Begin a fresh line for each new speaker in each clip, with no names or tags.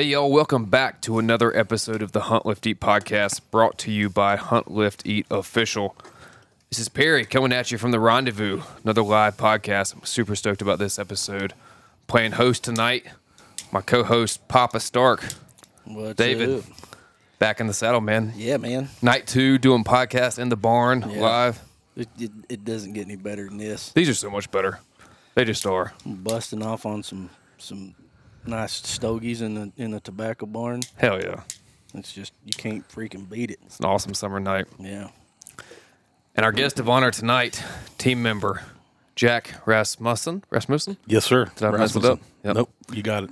Hey, y'all, welcome back to another episode of the Hunt Lift Eat podcast brought to you by Hunt Lift Eat Official. This is Perry coming at you from the Rendezvous, another live podcast. I'm super stoked about this episode. Playing host tonight, my co host, Papa Stark.
What's
David.
up?
Back in the saddle, man.
Yeah, man.
Night two, doing podcast in the barn
Yeah.
live.
It, it, it doesn't get any better than this.
These are so much better. They just are.
I'm busting off on some some nice stogies in the in the tobacco barn.
Hell yeah.
It's just you can't freaking beat it.
It's an awesome summer night.
Yeah.
And our guest of honor tonight, team member Jack Rasmussen. Rasmussen?
Yes, sir.
Did I mess it up? Yep.
Nope, you got it.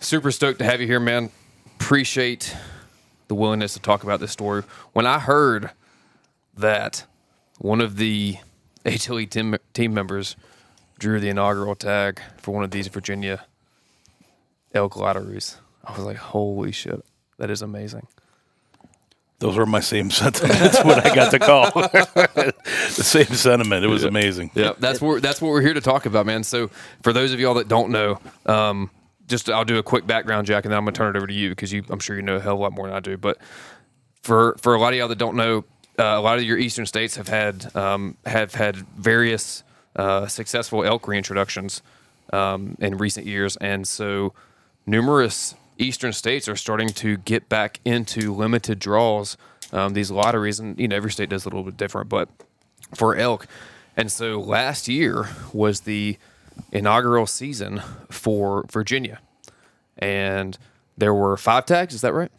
Super stoked to have you here, man. Appreciate the willingness to talk about this story. When I heard that one of the HLE team, team members drew the inaugural tag for one of these Virginia elk lotteries, I was like, holy shit, that is amazing.
Those were my same sentiments when I got the call. the same sentiment. It was amazing.
Yeah, that's what that's what we're here to talk about, man. So for those of y'all that don't know, um, just I'll do a quick background, Jack, and then I'm gonna turn it over to you because you, I'm sure you know a hell of a lot more than I do. But for for a lot of y'all that don't know, uh, a lot of your eastern states have had um, have had various uh, successful elk reintroductions um, in recent years, and so numerous eastern states are starting to get back into limited draws, um, these lotteries, and you know every state does a little bit different, but for elk. And so last year was the inaugural season for Virginia. And there were five tags, is that right?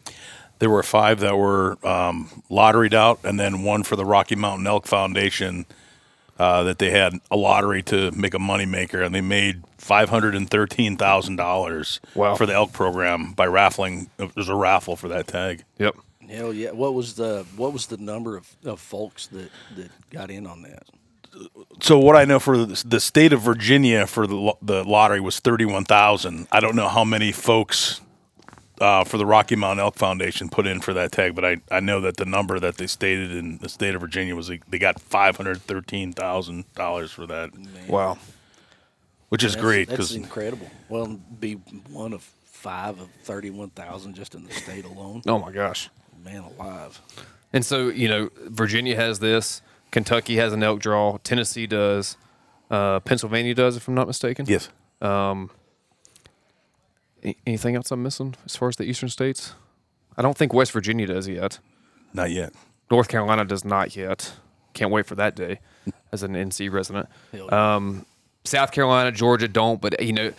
There were five that were um, lotteried out, and then one for the Rocky Mountain Elk Foundation uh, that they had a lottery to make a moneymaker, and they made five hundred and thirteen thousand dollars
Wow.
for the elk program by raffling. There's a raffle for that tag.
Yep.
Hell yeah. What was the what was the number of, of folks that, that got in on that?
So what I know for the the state of Virginia for the the lottery was thirty one thousand. I don't know how many folks uh, for the Rocky Mountain Elk Foundation put in for that tag, but I, I know that the number that they stated in the state of Virginia was like, they got five hundred thirteen thousand dollars for that,
Wow.
which is
That's,
great
That's
because
incredible. Well, be one of five of thirty one thousand just in the state alone.
Oh my gosh.
Man alive.
And so, you know, Virginia has this, Kentucky has an elk draw, Tennessee does, uh, Pennsylvania does, if I'm not mistaken.
yes,
A- anything else I'm missing as far as the eastern states? I don't think West Virginia does yet.
not yet.
North Carolina does not yet. Can't wait for that day as an NC resident.
Yeah.
Um, South Carolina, Georgia don't, but you know,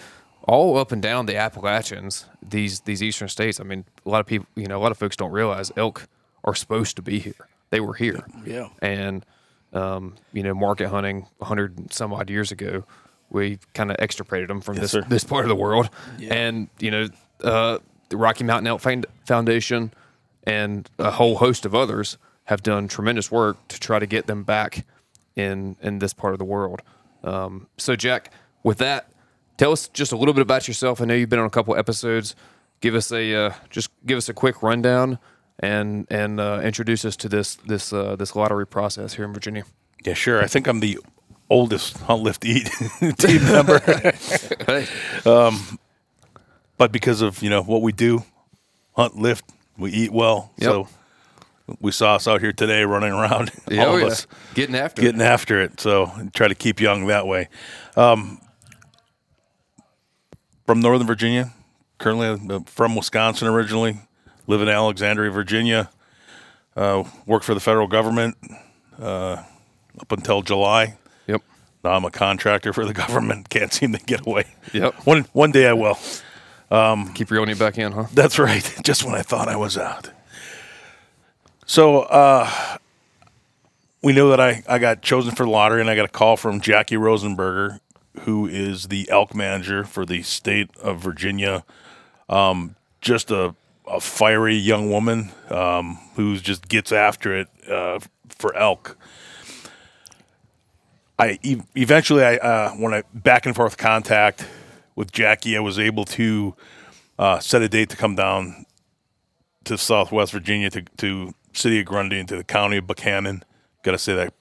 all up and down the Appalachians, these these eastern states. I mean, a lot of people, you know, a lot of folks don't realize elk are supposed to be here. They were here,
Yeah.
and um, you know, market hunting 100 some odd years ago, we kind of extirpated them from
Yes,
this
sir.
this part of the world,
Yeah.
and you know, uh, the Rocky Mountain Elk Foundation and a whole host of others have done tremendous work to try to get them back in in this part of the world. Um, so, Jack, with that, tell us just a little bit about yourself. I know you've been on a couple episodes. Give us a uh, just give us a quick rundown and and uh, introduce us to this this uh, this lottery process here in Virginia.
Yeah, sure. I think I'm the oldest hunt lift eat team member,
Hey,
but because of you know what we do, hunt lift, we eat well.
Yep.
So we saw us out here today running around.
yeah,
all
oh,
of
yeah.
us.
getting after
getting
it.
after it. So try to keep young that way. Um, from Northern Virginia, currently uh, from Wisconsin originally, live in Alexandria, Virginia. Uh, worked for the federal government uh, up until July. I'm a contractor for the government. Can't seem to get away.
Yep.
One one day I will.
Keep reeling you back in, huh?
That's right. Just when I thought I was out. So uh, we know that I, I got chosen for the lottery, and I got a call from Jackie Rosenberger, who is the elk manager for the state of Virginia. Um, just a, a fiery young woman um, who just gets after it uh, for elk. I e- eventually, I uh, when I back and forth contact with Jackie, I was able to uh, set a date to come down to Southwest Virginia to, to city of Grundy and to the county of Buchanan. Got to say that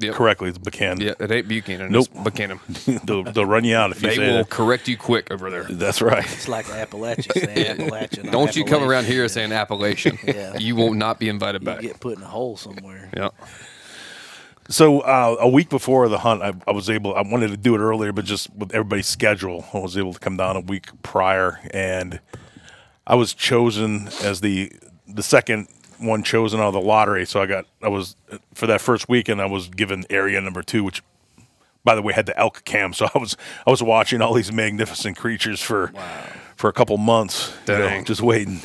Yep.
correctly. It's Buchanan.
Yeah, it ain't Buchanan.
Nope.
It's Buchanan.
they'll, they'll run you out if you
They
say
will
that.
correct you quick over there.
That's right.
It's like Appalachia saying Appalachian.
Don't you come around here saying Appalachian.
Yeah.
You will not not be invited
You
back.
get put in a hole somewhere.
Yeah.
So uh, a week before the hunt, I, I was able. I wanted to do it earlier, but just with everybody's schedule, I was able to come down a week prior, and I was chosen as the the second one chosen out of the lottery. So I got I was for that first weekend. I was given area number two, which by the way had the elk cam. So I was I was watching all these magnificent creatures for for a couple months, you know, just waiting.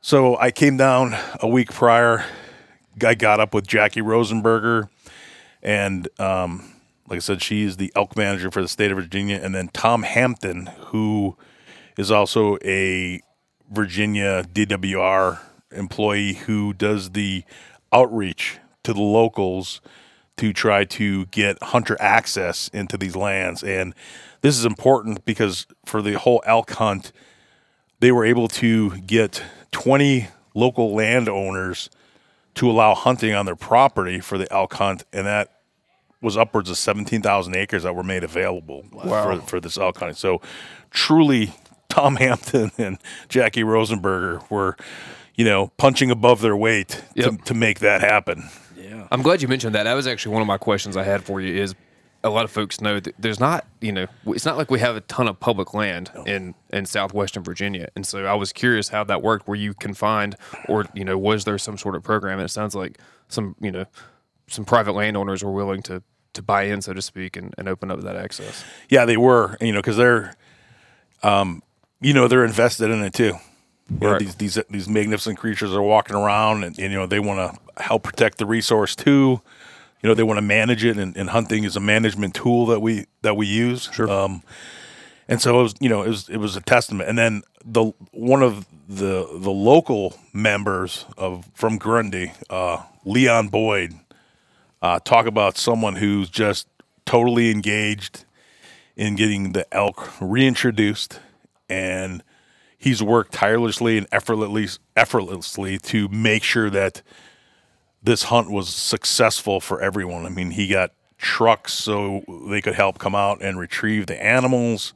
So I came down a week prior. I got up with Jackie Rosenberger, and um, like I said, she's the elk manager for the state of Virginia, and then Tom Hampton, who is also a Virginia DWR employee who does the outreach to the locals to try to get hunter access into these lands. And this is important because for the whole elk hunt, they were able to get 20 local landowners to allow hunting on their property for the elk hunt, and that was upwards of 17,000 acres that were made available for, for this elk hunting. So truly, Tom Hampton and Jackie Rosenberger were, you know, punching above their weight
Yep.
to, to make that happen.
Yeah.
I'm glad you mentioned that. That was actually one of my questions I had for you. Is a lot of folks know that there's not, you know, it's not like we have a ton of public land in in southwestern Virginia, and so I was curious how that worked. Were you confined, or you know, was there some sort of program? And it sounds like some, you know, some private landowners were willing to to buy in, so to speak, and, and open up that access.
Yeah, they were, you know, because they're, um, you know, they're invested in it too. You know,
Right.
these these these magnificent creatures are walking around, and, and you know they want to help protect the resource too. You know, they want to manage it, and, and hunting is a management tool that we that we use. Sure. Um, and so it was, you know, it was it was a testament. And then the one of the the local members of from Grundy, uh, Leon Boyd, uh, talk about someone who's just totally engaged in getting the elk reintroduced, and he's worked tirelessly and effortlessly effortlessly to make sure that this hunt was successful for everyone. I mean, he got trucks so they could help come out and retrieve the animals.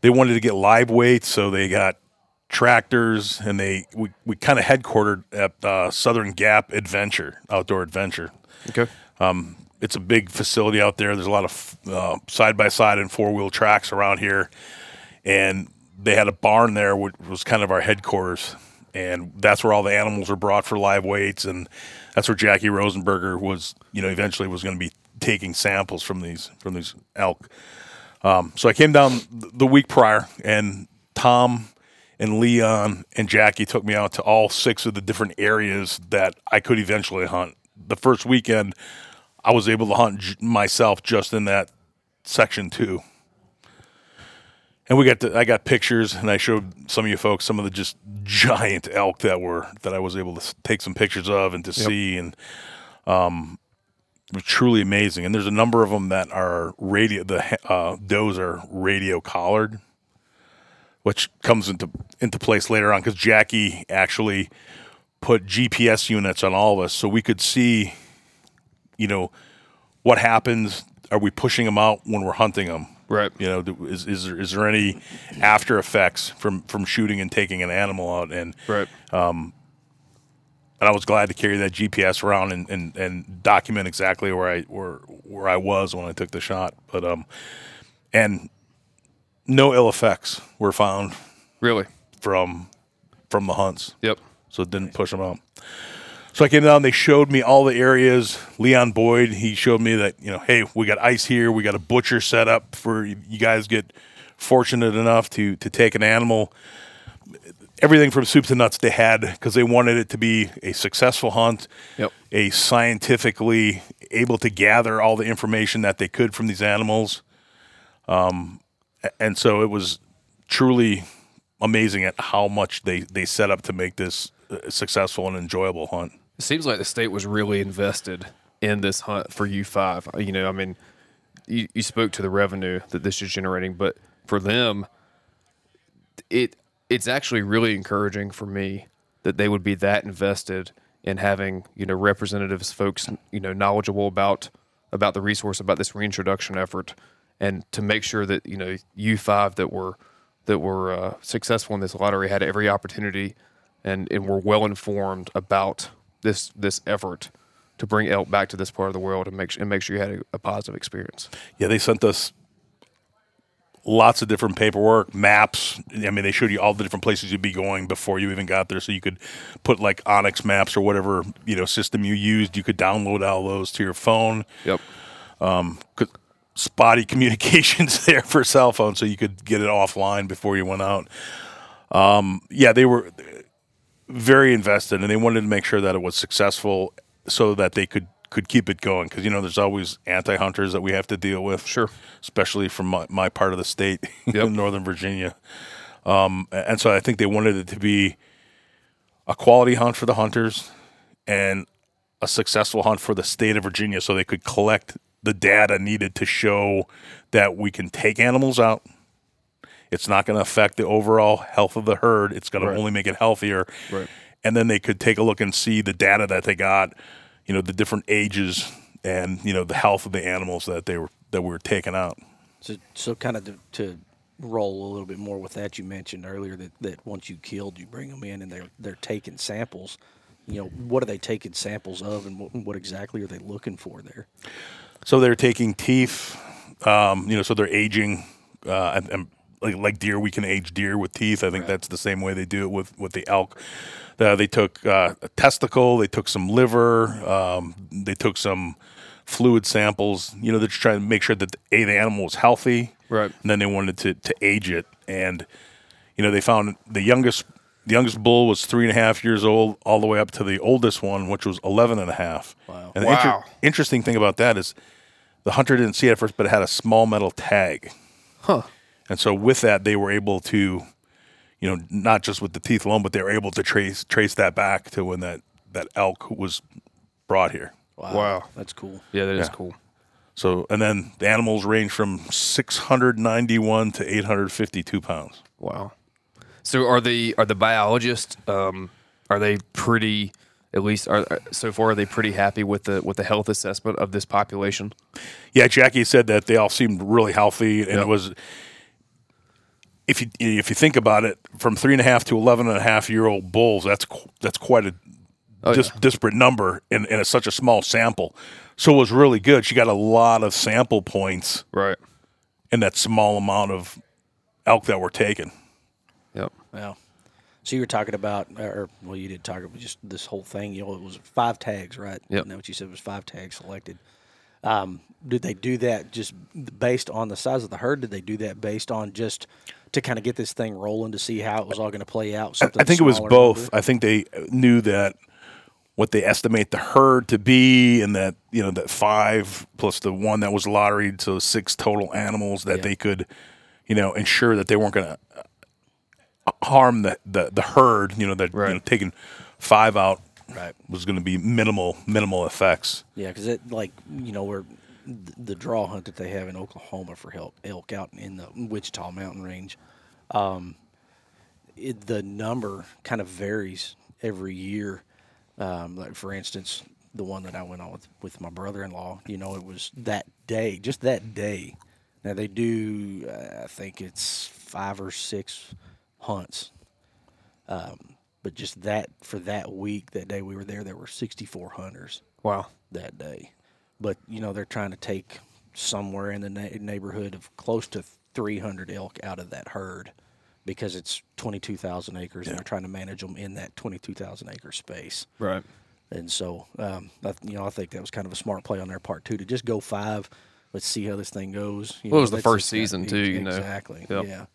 They wanted to get live weights, so they got tractors, and they we, we kind of headquartered at uh, Southern Gap Adventure Outdoor Adventure.
Okay.
It's a big facility out there. There's a lot of side by side and four wheel tracks around here, and they had a barn there, which was kind of our headquarters, and that's where all the animals are brought for live weights, and that's where Jackie Rosenberger was, you know, eventually was going to be taking samples from these from these elk. Um, so I came down the week prior, and Tom and Leon and Jackie took me out to all six of the different areas that I could eventually hunt. The first weekend, I was able to hunt j- myself just in that section two. And we got to, I got pictures, and I showed some of you folks some of the just giant elk that were that I was able to take some pictures of and to see, and um, it was truly amazing. And there's a number of them that are radio. The uh, does are radio collared, which comes into into place later on because Jackie actually put GPS units on all of us so we could see, you know, what happens. Are we pushing them out when we're hunting them?
Right.
You know, is is there, is there any after effects from from shooting and taking an animal out? And
Right.
Um, and I was glad to carry that GPS around and, and, and document exactly where I where where I was when I took the shot. But um, and no ill effects were found
Really.
from from the hunts,
Yep.
so it didn't push them out. So I came down. They showed me all the areas. Leon Boyd, he showed me that you know, hey, we got ice here. We got a butcher set up for you guys get fortunate enough to to take an animal. Everything from soup to nuts they had because they wanted it to be a successful hunt,
Yep.
a scientifically able to gather all the information that they could from these animals. Um, and so it was truly amazing at how much they they set up to make this a successful and enjoyable hunt.
It seems like the state was really invested in this hunt for U five. You know, I mean, you, you spoke to the revenue that this is generating, but for them, it it's actually really encouraging for me that they would be that invested in having you know representatives, folks you know knowledgeable about about the resource, about this reintroduction effort, and to make sure that you know U five that were that were uh, successful in this lottery had every opportunity and and were well informed about this this effort to bring elk back to this part of the world and make and make sure you had a, a positive experience.
Yeah, they sent us lots of different paperwork, maps. I mean, they showed you all the different places you'd be going before you even got there, so you could put like onX Maps or whatever you know system you used. You could download all those to your phone.
Yep.
'Cause spotty communications there for cell phone, so you could get it offline before you went out. Um, yeah, they were very invested, and they wanted to make sure that it was successful, so that they could could keep it going. Because you know, there's always anti hunters that we have to deal with.
Sure.
especially from my, my part of the state,
Yep.
Northern Virginia. Um, and so I think they wanted it to be a quality hunt for the hunters and a successful hunt for the state of Virginia so they could collect the data needed to show that we can take animals out. It's not going to affect the overall health of the herd. It's going
Right.
to only make it healthier.
Right.
And then they could take a look and see the data that they got, you know, the different ages and, you know, the health of the animals that they were that we were taking out.
So, so kind of to, to roll a little bit more with that, you mentioned earlier that, that once you killed, you bring them in and they're they're taking samples. You know, what are they taking samples of, and what, what exactly are they looking for there?
So they're taking teeth, um, you know, so they're aging, uh, and like, like deer, we can age deer with teeth. I think that's the same way they do it with, with the elk. Uh, they took uh, a testicle, they took some liver, um, they took some fluid samples. You know, they're just trying to make sure that a the animal was healthy,
Right.
And then they wanted to to age it, and you know, they found the youngest the youngest bull was three and a half years old, all the way up to the oldest one, which was 11 and a half.
Wow.
And the inter- interesting thing about that is the hunter didn't see it at first, but it had a small metal tag.
Huh.
And so with that, they were able to, you know, not just with the teeth alone, but they were able to trace trace that back to when that that elk was brought here.
Wow,
Wow.
that's cool.
Yeah, that is
Yeah.
cool.
So and then the animals range from 691 to 852 pounds.
Wow. So are the are the biologists um, are they pretty at least are so far are they pretty happy with the with the health assessment of this population?
Yeah, Jackie said that they all seemed really healthy, and
Yep.
it was. If you if you think about it, from three and a half to 11 and a half year old bulls, that's that's quite a
Oh,
dis- disparate number in, in a, such a small sample. So it was really good. She got a lot of sample points
Right.
in that small amount of elk that were taken.
Yep.
Wow. So you were talking about, or well, you didn't talk about just this whole thing. You know, it was five tags, right?
Yep.
That what you said was five tags selected? Um, did they do that just based on the size of the herd? Did they do that based on just to kind of get this thing rolling to see how it was all going to play out? Something
I think it was both.
number?
I think they knew that what they estimate the herd to be, and that you know that five plus the one that was lotteried, so six total animals that
Yeah.
they could, you know, ensure that they weren't going to uh, harm the, the the herd. You know that
Right.
you know, taking five out
Right.
was going to be minimal minimal effects.
Yeah, because it like you know where th- the draw hunt that they have in Oklahoma for elk, elk out in the Wichita Mountain Range, um, it, the number kind of varies every year. Um, like for instance, the one that I went on with with my brother-in-law, you know, it was that day, just that day. Now they do, uh, I think it's five or six hunts but just that for that week, that day we were there, there were 64 hunters
Wow.
that day. But you know they're trying to take somewhere in the na- neighborhood of close to 300 elk out of that herd because it's 22,000 acres and they're trying to manage them in that 22,000 acre space.
Right.
And so, um, I, you know, I think that was kind of a smart play on their part too to just go five. Let's see how this thing goes. You
Well, it was the first season, too, you know.
Exactly.
Yep.
Yeah.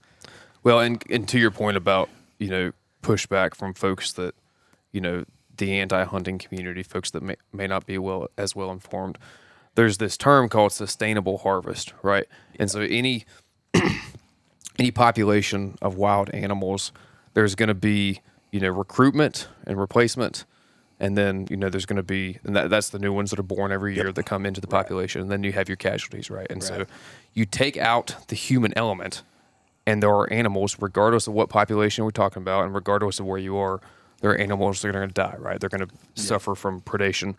Well, and and to your point about you know pushback from folks that you know the anti-hunting community, folks that may, may not be well as well informed. There's this term called sustainable harvest, right? And so any any population of wild animals, there's going to be you know recruitment and replacement, and then you know there's going to be and that, that's the new ones that are born every year that come into the population, and then you have your casualties, right? And so you take out the human element, and there are animals, regardless of what population we're talking about, and regardless of where you are, there are animals are going to die, right? They're going to suffer from predation,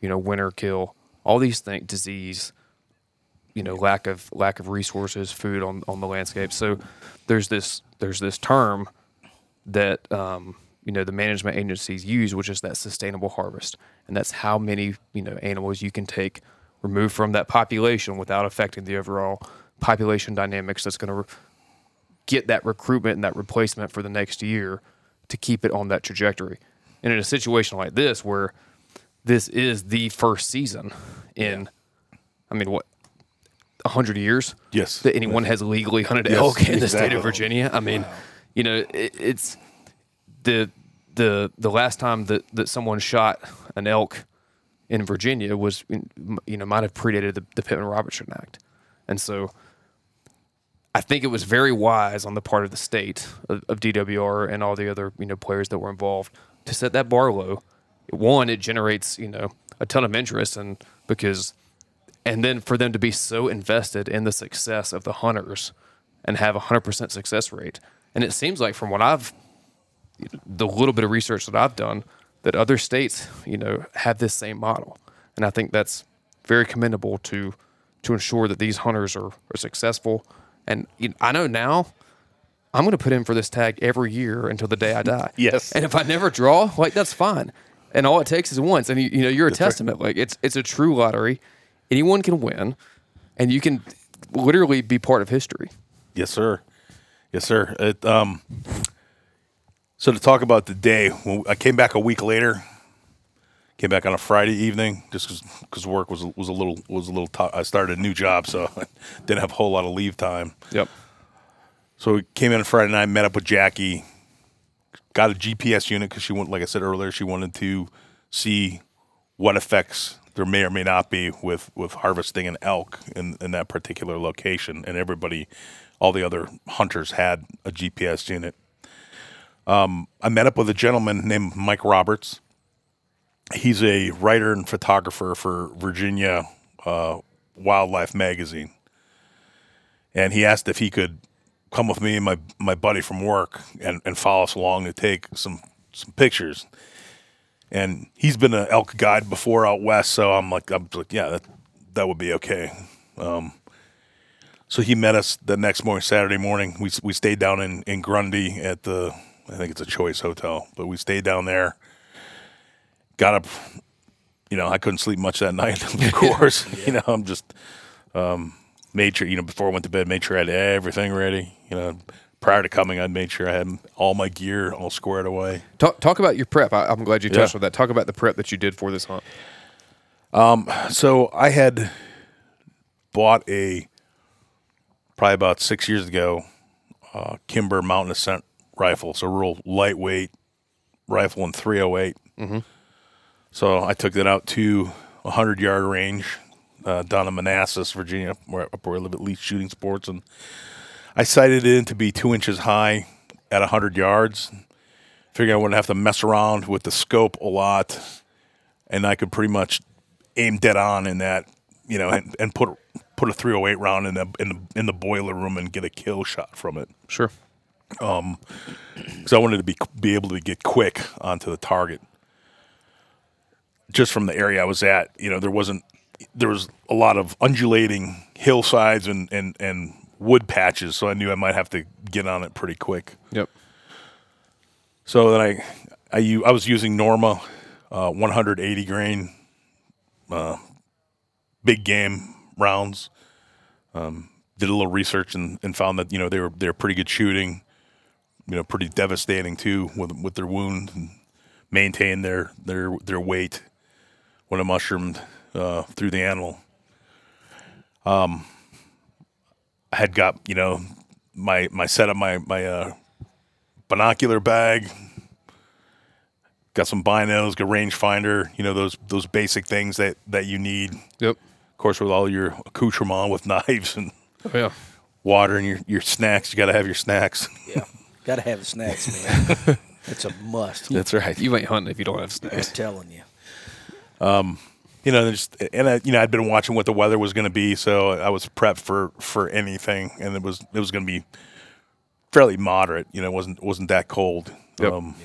you know, winter kill, all these things, disease, you know, lack of lack of resources, food on on the landscape. So there's this there's this term that um, you know the management agencies use, which is that sustainable harvest, and that's how many you know animals you can take remove from that population without affecting the overall population dynamics. That's going to re- get that recruitment and that replacement for the next year to keep it on that trajectory. And in a situation like this, where this is the first season in, I mean, what, hundred years?
Yes.
that anyone has legally hunted
Yes,
elk in the state of Virginia. I mean, you know, it, it's the the the last time that that someone shot an elk in Virginia was you know might have predated the, the Pittman Robertson Act, and so I think it was very wise on the part of the state of, of DWR and all the other you know players that were involved to set that bar low. One, it generates you know a ton of interest, and because and then for them to be so invested in the success of the hunters and have a hundred percent success rate, and it seems like from what I've the little bit of research that I've done that other states, you know, have this same model. And I think that's very commendable to to ensure that these hunters are, are successful. And you know, I know now I'm going to put in for this tag every year until the day I die.
Yes.
And if I never draw, like that's fine. And all it takes is once. And you, you know, you're a testament. Like it's it's a true lottery. Anyone can win, and you can literally be part of history.
Yes, sir. Yes, sir. It, um, so to talk about the day, when I came back a week later. Came back on a Friday evening just because work was was a little was a little. T- I I started a new job, so I didn't have a whole lot of leave time.
Yep.
So we came in on Friday night, met up with Jackie, got a GPS unit because she wanted, like I said earlier, she wanted to see what effects there may or may not be with with harvesting an elk in in that particular location. And everybody, all the other hunters had a GPS unit. Um, I met up with a gentleman named Mike Roberts. He's a writer and photographer for Virginia uh, Wildlife Magazine and he asked if he could come with me and my my buddy from work and, and follow us along to take some some pictures. And he's been an elk guide before out west, so I'm like, I'm like, yeah, that that would be okay. Um, so he met us the next morning, Saturday morning. We we stayed down in in Grundy at the I think it's a Choice Hotel, but we stayed down there. Got up, you know, I couldn't sleep much that night, of course. You know, I'm just made sure, you know, before I went to bed, made sure I had everything ready. You know, prior to coming, I'd made sure I had all my gear all squared away.
Talk talk about your prep. I, I'm glad you touched
Yeah.
on that. Talk about the prep that you did for this hunt.
Um, So I had bought a probably about six years ago uh, Kimber Mountain Ascent rifle, so real lightweight rifle in 308. So I took that out to a hundred yard range uh, down in Manassas, Virginia, where up where I live at Elite Shooting Sports, and I sighted it in to be two inches high at hundred yards. Figured I wouldn't have to mess around with the scope a lot, and I could pretty much aim dead on in that, you know, and, and put put a 308 round in the in the in the boiler room and get a kill shot from it.
Sure.
Because I wanted to be be able to get quick onto the target. Just from the area I was at, you know, there wasn't there was a lot of undulating hillsides and and and wood patches, so I knew I might have to get on it pretty quick.
Yep.
So then I, I, u- I was using Norma, uh, 180 grain, uh, big game rounds. Um, did a little research and, and found that you know they were they're pretty good shooting, you know, pretty devastating too with with their wound and maintain their their their weight when it mushroomed uh, through the animal. Um, I had got you know my my setup my my uh, binocular bag. Got some binos, got rangefinder, you know those those basic things that that you need.
Yep.
Of course, with all your accoutrement with knives and
Oh, yeah.
water and your your snacks, you got to have your snacks.
Yeah, got to have the snacks, man. It's a must.
That's right.
You ain't hunting if you don't have snacks.
I'm
snacks.
telling you.
You know, just and I, you know, I'd been watching what the weather was going to be, so I was prepped for for anything, and it was it was going to be fairly moderate. You know, it wasn't wasn't that cold.
Yep.
Um,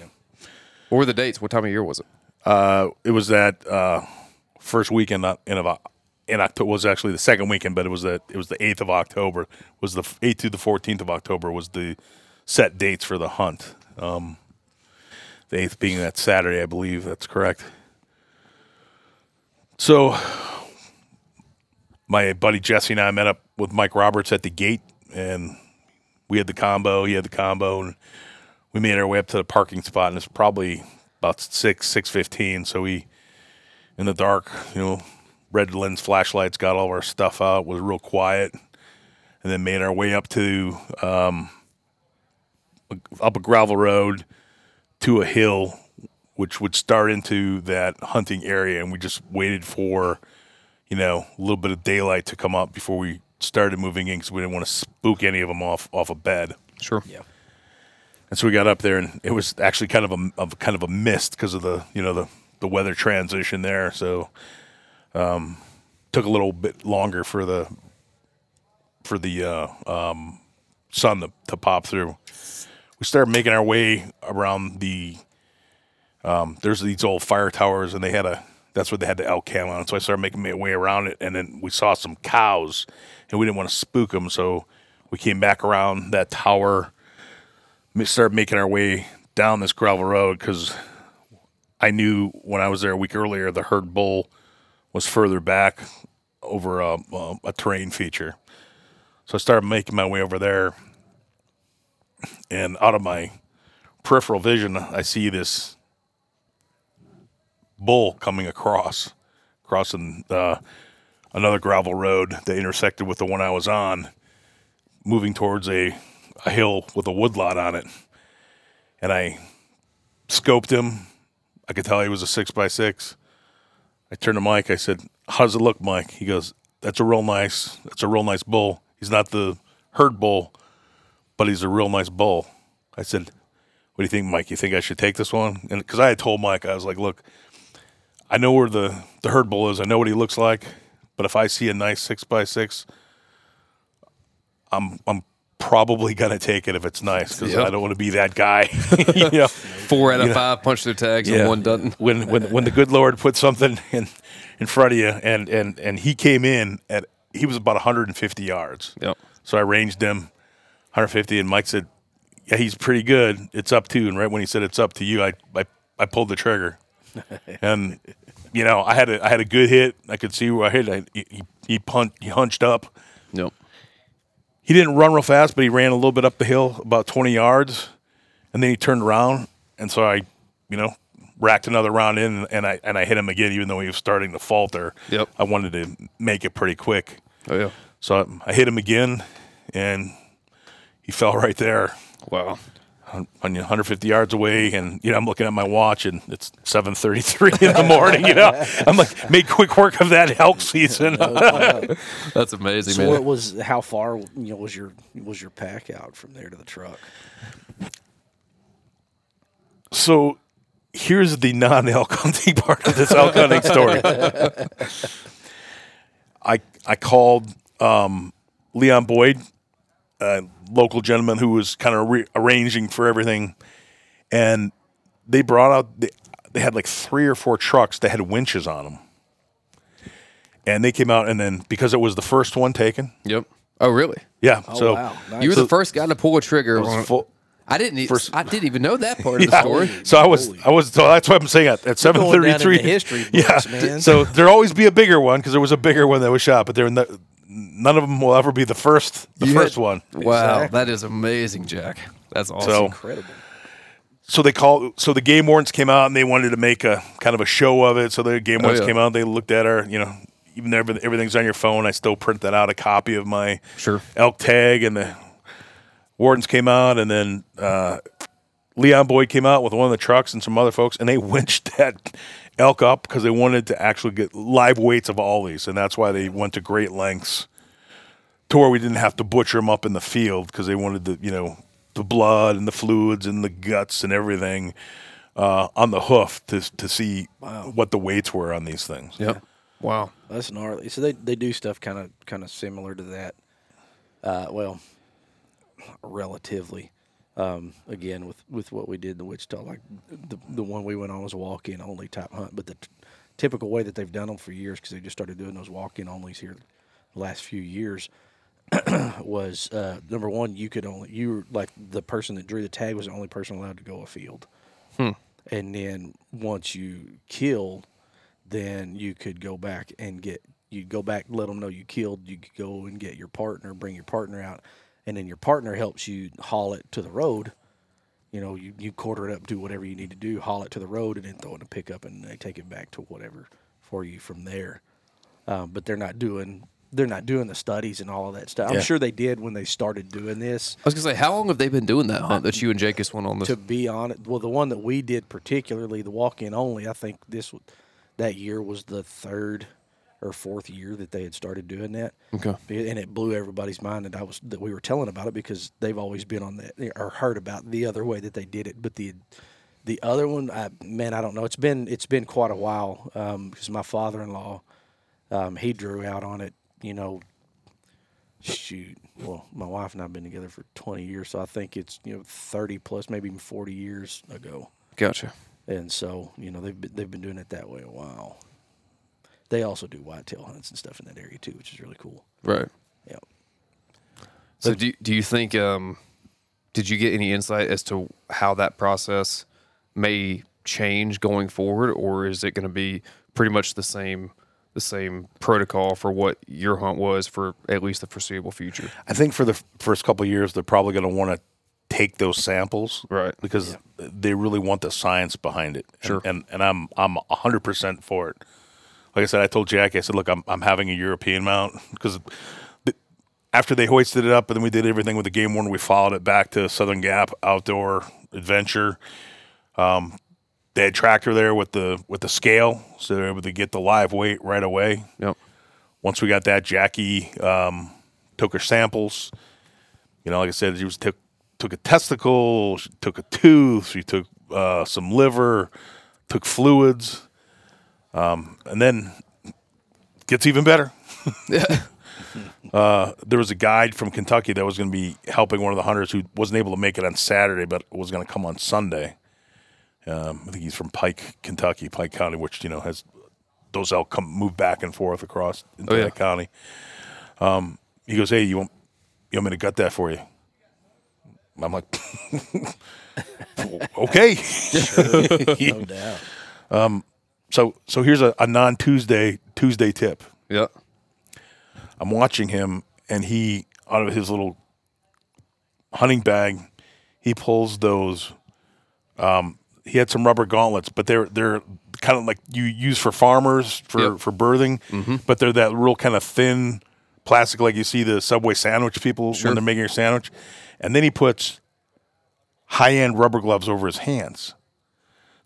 What were the dates? What time of year was it?
Uh, it was that uh, first weekend uh, in of in October was actually the second weekend, but it was that it was the eighth of October. Was the eighth to the fourteenth of October was the set dates for the hunt. Um, the eighth being that Saturday, I believe. That's correct. So, my buddy Jesse and I met up with Mike Roberts at the gate, and we had the combo. He had the combo, and we made our way up to the parking spot, and it's probably about six six fifteen. So we, in the dark, you know, red lens flashlights, got all of our stuff out, was real quiet, and then made our way up to um, up a gravel road to a hill, which would start into that hunting area, and we just waited for, you know, a little bit of daylight to come up before we started moving in because we didn't want to spook any of them off off a bed.
Sure.
Yeah.
And so we got up there, and it was actually kind of a of kind of a mist because of the you know the the weather transition there. So um, took a little bit longer for the for the uh, um, sun to, to pop through. We started making our way around the. Um, there's these old fire towers, and they had a. That's where they had the elk cam on. So I started making my way around it, and then we saw some cows, and we didn't want to spook them, so we came back around that tower we started making our way down this gravel road because I knew when I was there a week earlier the herd bull was further back over a, a, a terrain feature. So I started making my way over there, and out of my peripheral vision, I see this bull coming across, crossing uh, another gravel road that intersected with the one I was on, moving towards a a hill with a woodlot on it, and I scoped him. I could tell he was a six by six. I turned to Mike. I said, "How does it look, Mike?" He goes, "That's a real nice. That's a real nice bull. He's not the herd bull, but he's a real nice bull." I said, "What do you think, Mike? You think I should take this one?" And because I had told Mike, I was like, "Look, I know where the the herd bull is. I know what he looks like, but if I see a nice six by six, I'm I'm probably gonna take it if it's nice because
Yep.
I don't want to be that guy. you know,
Four out of five punch their tags and one doesn't.
When when when the good Lord put something in in front of you, and and and he came in at he was about 150 yards.
Yep.
So I ranged him 150, and Mike said, "Yeah, he's pretty good. It's up to." And right when he said it's up to you, I I, I pulled the trigger, and you know I had a I had a good hit. I could see where I hit. I, he he punched he hunched up.
Yep.
He didn't run real fast, but he ran a little bit up the hill, about 20 yards, and then he turned around, and so I, you know, racked another round in, and I and I hit him again, even though he was starting to falter.
Yep.
I wanted to make it pretty quick,
Oh yeah.
so I, I hit him again, and he fell right there,
Wow.
On, on 150 yards away, and you know I'm looking at my watch, and it's 7:33 in the morning. You know, I'm like, make quick work of that elk season.
That's amazing,
So
man.
what was how far you know was your was your pack out from there to the truck?
So here's the non elk hunting part of this elk hunting story. I I called um, Leon Boyd, a local gentleman who was kind of re- arranging for everything, and they brought out they, they had like three or four trucks that had winches on them, and they came out and then because it was the first one taken,
Yep. Oh really?
yeah.
Oh
so
wow, nice.
You were
So-
the first guy to pull a trigger.
it was
on-
full-
I didn't. e-
First-
I didn't even know that part of the
Yeah.
story.
So I was,
Holy.
I was. So that's what I'm saying. At, at seven
going down in
thirty-three,
the history
yeah.
man.
So there'll always be a bigger one because there was a bigger one that was shot, but there, no- none of them will ever be the first, the
You
first
had-
one.
Wow,
Exactly.
that is amazing, Jack. That's awesome.
So-
incredible.
So they called. So the game wardens came out and they wanted to make a kind of a show of it. So the game wardens
Oh, yeah.
came out. They looked at our, you know, even though everything's on your phone, I still print that out a copy of my
Sure.
elk tag, and the wardens came out, and then uh, Leon Boyd came out with one of the trucks and some other folks, and they winched that elk up because they wanted to actually get live weights of all these, and that's why they went to great lengths to where we didn't have to butcher them up in the field because they wanted the you know the blood and the fluids and the guts and everything uh, on the hoof to to see what the weights were on these things.
Yep. Wow.
That's gnarly. So they they do stuff kind of kind of similar to that. Uh, well, relatively. Um, again, with with what we did in the Wichita, like the the one we went on was a walk in only type hunt, but the t- typical way that they've done them for years because they just started doing those walk in onlys here the last few years was uh, number one you could only you were like the person that drew the tag was the only person allowed to go afield. And then once you killed then you could go back and get you'd go back let them know you killed you could go and get your partner bring your partner out and then your partner helps you haul it to the road you know you, you quarter it up do whatever you need to do haul it to the road and then throw it in a pickup and they take it back to whatever for you from there um, but they're not doing they're not doing the studies and all of that stuff. I'm sure they did when they started doing this.
I was gonna say, how long have they been doing that hunt that you and Jacobs went on this?
To be honest, well, the one that we did particularly, the walk-in only, I think this that year was the third or fourth year that they had started doing that.
Okay.
and it blew everybody's mind that I was that we were telling about it because they've always been on that or heard about the other way that they did it, but the the other one, I, man, I don't know. It's been it's been quite a while because my father-in-law, um, he drew out on it. You know, shoot. Well, my wife and I've been together for 20 years, so I think it's you know 30 plus, maybe even 40 years ago.
Gotcha.
And so you know they've been, they've been doing it that way a while. They also do whitetail hunts and stuff in that area too, which is really cool.
Right.
Yeah.
So do do you think um, did you get any insight as to how that process may change going forward, or is it going to be pretty much the same the same protocol for what your hunt was for at least the foreseeable future?
I think for the first couple of years, they're probably going to want to take those samples,
Right.
Because they really want the science behind it. And-
Sure.
And and, I'm I'm hundred percent for it. Like I said, I told Jackie, I said, look, I'm I'm having a European mount because after they hoisted it up and then we did everything with the game warden, we followed it back to Southern Gap Outdoor Adventure. Um, they had tractor there with the with the scale, so they were able to get the live weight right away
Yep.
once we got that, Jackie um, took her samples. You know, like I said, she was took took a testicle, she took a tooth, she took uh, some liver, took fluids, um, and then gets even better. uh, there was a guide from Kentucky that was going to be helping one of the hunters who wasn't able to make it on Saturday, but was going to come on Sunday. Um, I think he's from Pike, Kentucky, Pike County, which you know has those elk come move back and forth across into
Oh, yeah.
that county. Um, he goes, "Hey, you want you want me to gut that for you?" I'm like, "Okay."
No doubt.
So so here's a, a non Tuesday Tuesday tip.
Yeah.
I'm watching him, and he out of his little hunting bag, he pulls those. Um, he had some rubber gauntlets, but they're they're kind of like you use for farmers for
Yep.
for birthing, but they're that real kind of thin plastic, like you see the Subway sandwich people
Sure.
when they're making a sandwich. And then he puts high end rubber gloves over his hands.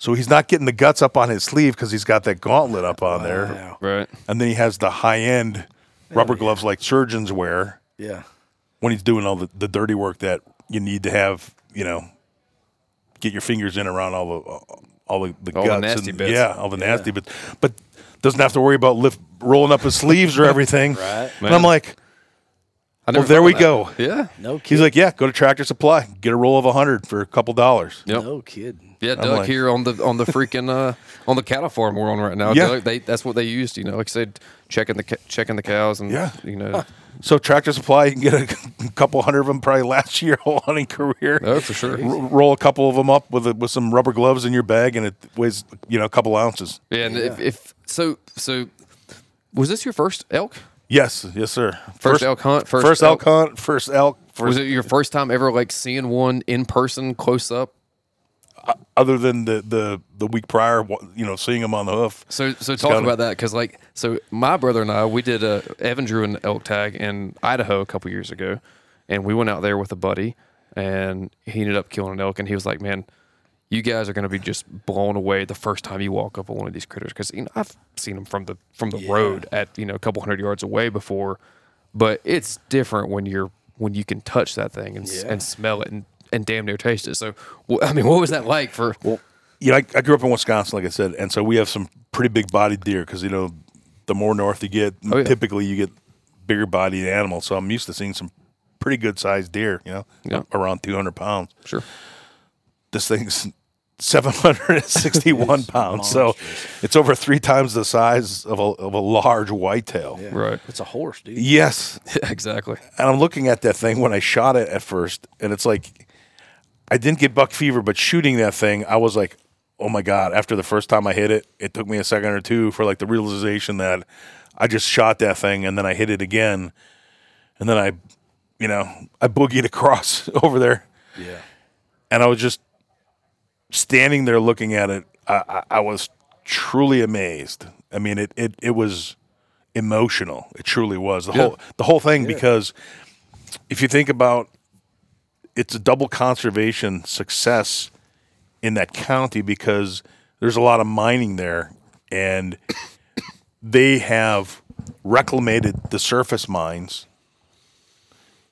So he's not getting the guts up on his sleeve because he's got that gauntlet up on there.
Wow.
Right.
And then he has the high end rubber gloves like surgeons wear
Yeah.
when he's doing all the, the dirty work that you need to have, you know, get your fingers in around all the all the, the
All the
guts
nasty
and,
bits.
Yeah, all the nasty bits. But doesn't have to worry about lift rolling up his sleeves or everything.
Right.
And I'm like,
I
well, there
thought
we
of
go.
that. Yeah.
No kid.
He's like, yeah, go to Tractor Supply, get a roll of a hundred for a couple dollars.
Yep.
no kidding.
Yeah, Doug
like-
here on the on the freaking uh, on the cattle farm we're on right now.
Yeah.
Doug, they that's what they used. You know, like I said, checking the checking the cows and
Yeah.
you know,
So Tractor Supply, you can get a couple hundred of them probably last year whole hunting career.
oh for sure.
R- roll a couple of them up with a, with some rubber gloves in your bag, and it weighs you know a couple ounces.
Yeah, and If, if so, so was this your first elk?
Yes, yes, sir.
First elk hunt, first
first elk
elk-
hunt, first elk. First,
Was it your first time ever like seeing one in person, close up?
Other than the the the week prior, you know, seeing them on the hoof.
So, so talk
kinda-
about that because, like, so my brother and I, we did a Evan drew an elk tag in Idaho a couple years ago, and we went out there with a buddy, and he ended up killing an elk, and he was like, "Man, you guys are going to be just blown away the first time you walk up on one of these critters because you know I've seen them from the from the road at you know a couple hundred yards away before, but it's different when you're when you can touch that thing and
Yeah.
and smell it and." And damn near taste it. So, wh- I mean, what was that like for?
Yeah, I, I grew up in Wisconsin, like I said, and so we have some pretty big bodied deer because you know the more north you get,
Oh, yeah.
typically you get bigger bodied animals. So I'm used to seeing some pretty good sized deer, you know,
Yeah.
around 200 pounds.
Sure.
This thing's 761 pounds. So it's over three times the size of a, of a large whitetail.
Yeah.
Right.
It's a horse, dude.
Yes.
exactly.
And I'm looking at that thing when I shot it at first, and it's like I didn't get buck fever, but shooting that thing, I was like, oh my God. After the first time I hit it, it took me a second or two for like the realization that I just shot that thing and then I hit it again. And then I, you know, I boogied across over there
Yeah.
and I was just standing there looking at it. I, I, I was truly amazed. I mean, it, it, it was emotional. It truly was the
Yeah.
whole the whole thing because if you think about it's a double conservation success in that county because there's a lot of mining there and they have reclamated the surface mines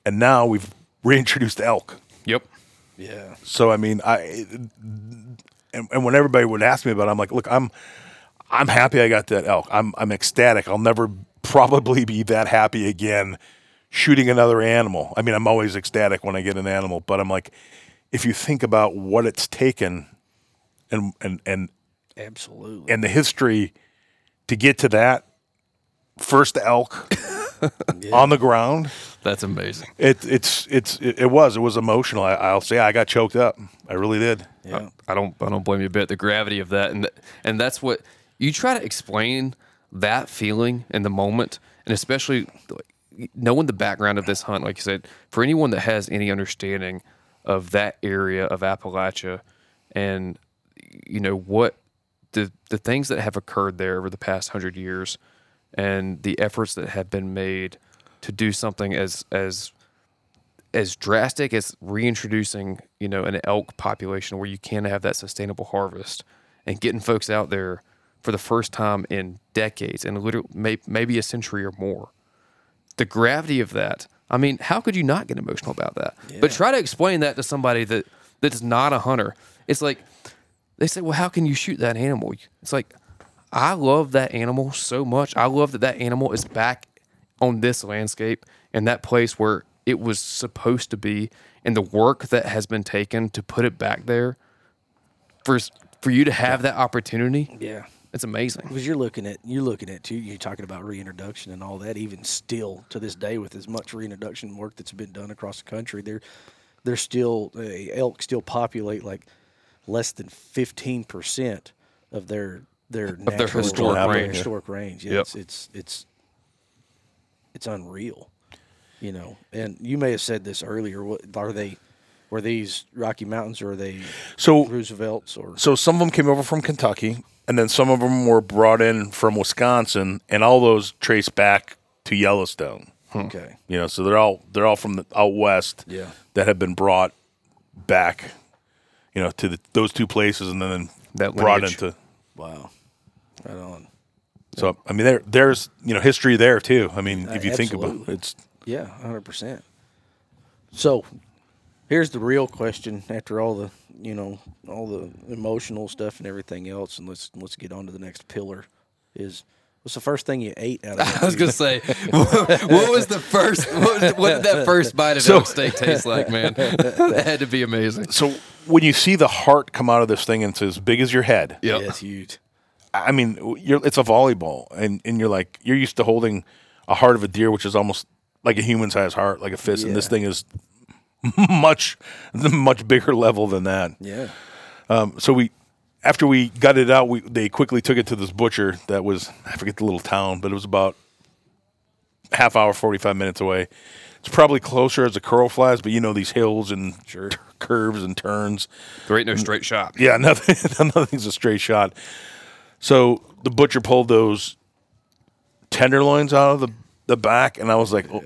and now we've reintroduced elk.
Yep.
Yeah.
So I mean, I and, and when everybody would ask me about, it, I'm like, look, I'm I'm happy I got that elk. I'm I'm ecstatic. I'll never probably be that happy again shooting another animal. I mean, I'm always ecstatic when I get an animal, but I'm like, if you think about what it's taken and and and
Absolutely.
and the history to get to that first elk on the ground.
That's amazing.
It, it's it's it, it was it was emotional. I, I'll say I got choked up. I really did.
yeah.
I don't I don't blame you a bit. The gravity of that and th- and that's what you try to explain that feeling in the moment, and especially like, knowing the background of this hunt. Like you said, for anyone that has any understanding of that area of Appalachia, and you know what the the things that have occurred there over the past hundred years, and the efforts that have been made to do something as as as drastic as reintroducing, you know, an elk population where you can have that sustainable harvest and getting folks out there for the first time in decades and literally may, maybe a century or more. The gravity of that. I mean, how could you not get emotional about that? But try to explain that to somebody that that's not a hunter. It's like they say, "Well, how can you shoot that animal?" It's like I love that animal so much. I love that that animal is back on this landscape and that place where it was supposed to be, and the work that has been taken to put it back there. For for you to have that opportunity,
Yeah.
It's amazing.
Because you're looking at you're looking at too. You're talking about reintroduction and all that. Even still to this day, with as much reintroduction work that's been done across the country, there, there's still uh, elk still populate like less than fifteen percent of their their
their historic
their
range.
Historic range. Yeah,
Yep.
it's, it's it's it's unreal. You know, and you may have said this earlier. What are they? Were these Rocky Mountains or are they
So
Roosevelt's or
so some of them came over from Kentucky, and then some of them were brought in from Wisconsin, and all those trace back to Yellowstone. Hmm.
okay?
You know, so they're all they're all from the out west.
Yeah.
that have been brought back. You know, to the, those two places, and then
That
brought
lineage.
into.
Wow, right on.
So I mean, there there's you know history there too. I mean, if you think about
absolutely.
it's
Yeah, hundred percent. So, here's the real question. After all the you know all the emotional stuff and everything else, and let's let's get on to the next pillar. Is what's the first thing you ate out of? That?
I was gonna say, what was the first? What, was, what did that first bite of
So-
elk steak taste like, man? that had to be amazing.
so when you see the heart come out of this thing and it's as big as your head.
Yep.
Yeah, it's huge.
I mean, you're, it's a volleyball, and, and you're like you're used to holding a heart of a deer, which is almost like a human sized heart, like a fist, and this thing is much much bigger level than that.
Yeah, um,
So we, after we got it out, we they quickly took it to this butcher that was I forget the little town, but it was about half hour, forty five minutes away. It's probably closer as a crow flies, but you know these hills and
Sure.
curves and turns.
There ain't no straight shot.
Yeah, nothing. nothing's a straight shot. So the butcher pulled those tenderloins out of the the back, and I was like, oh,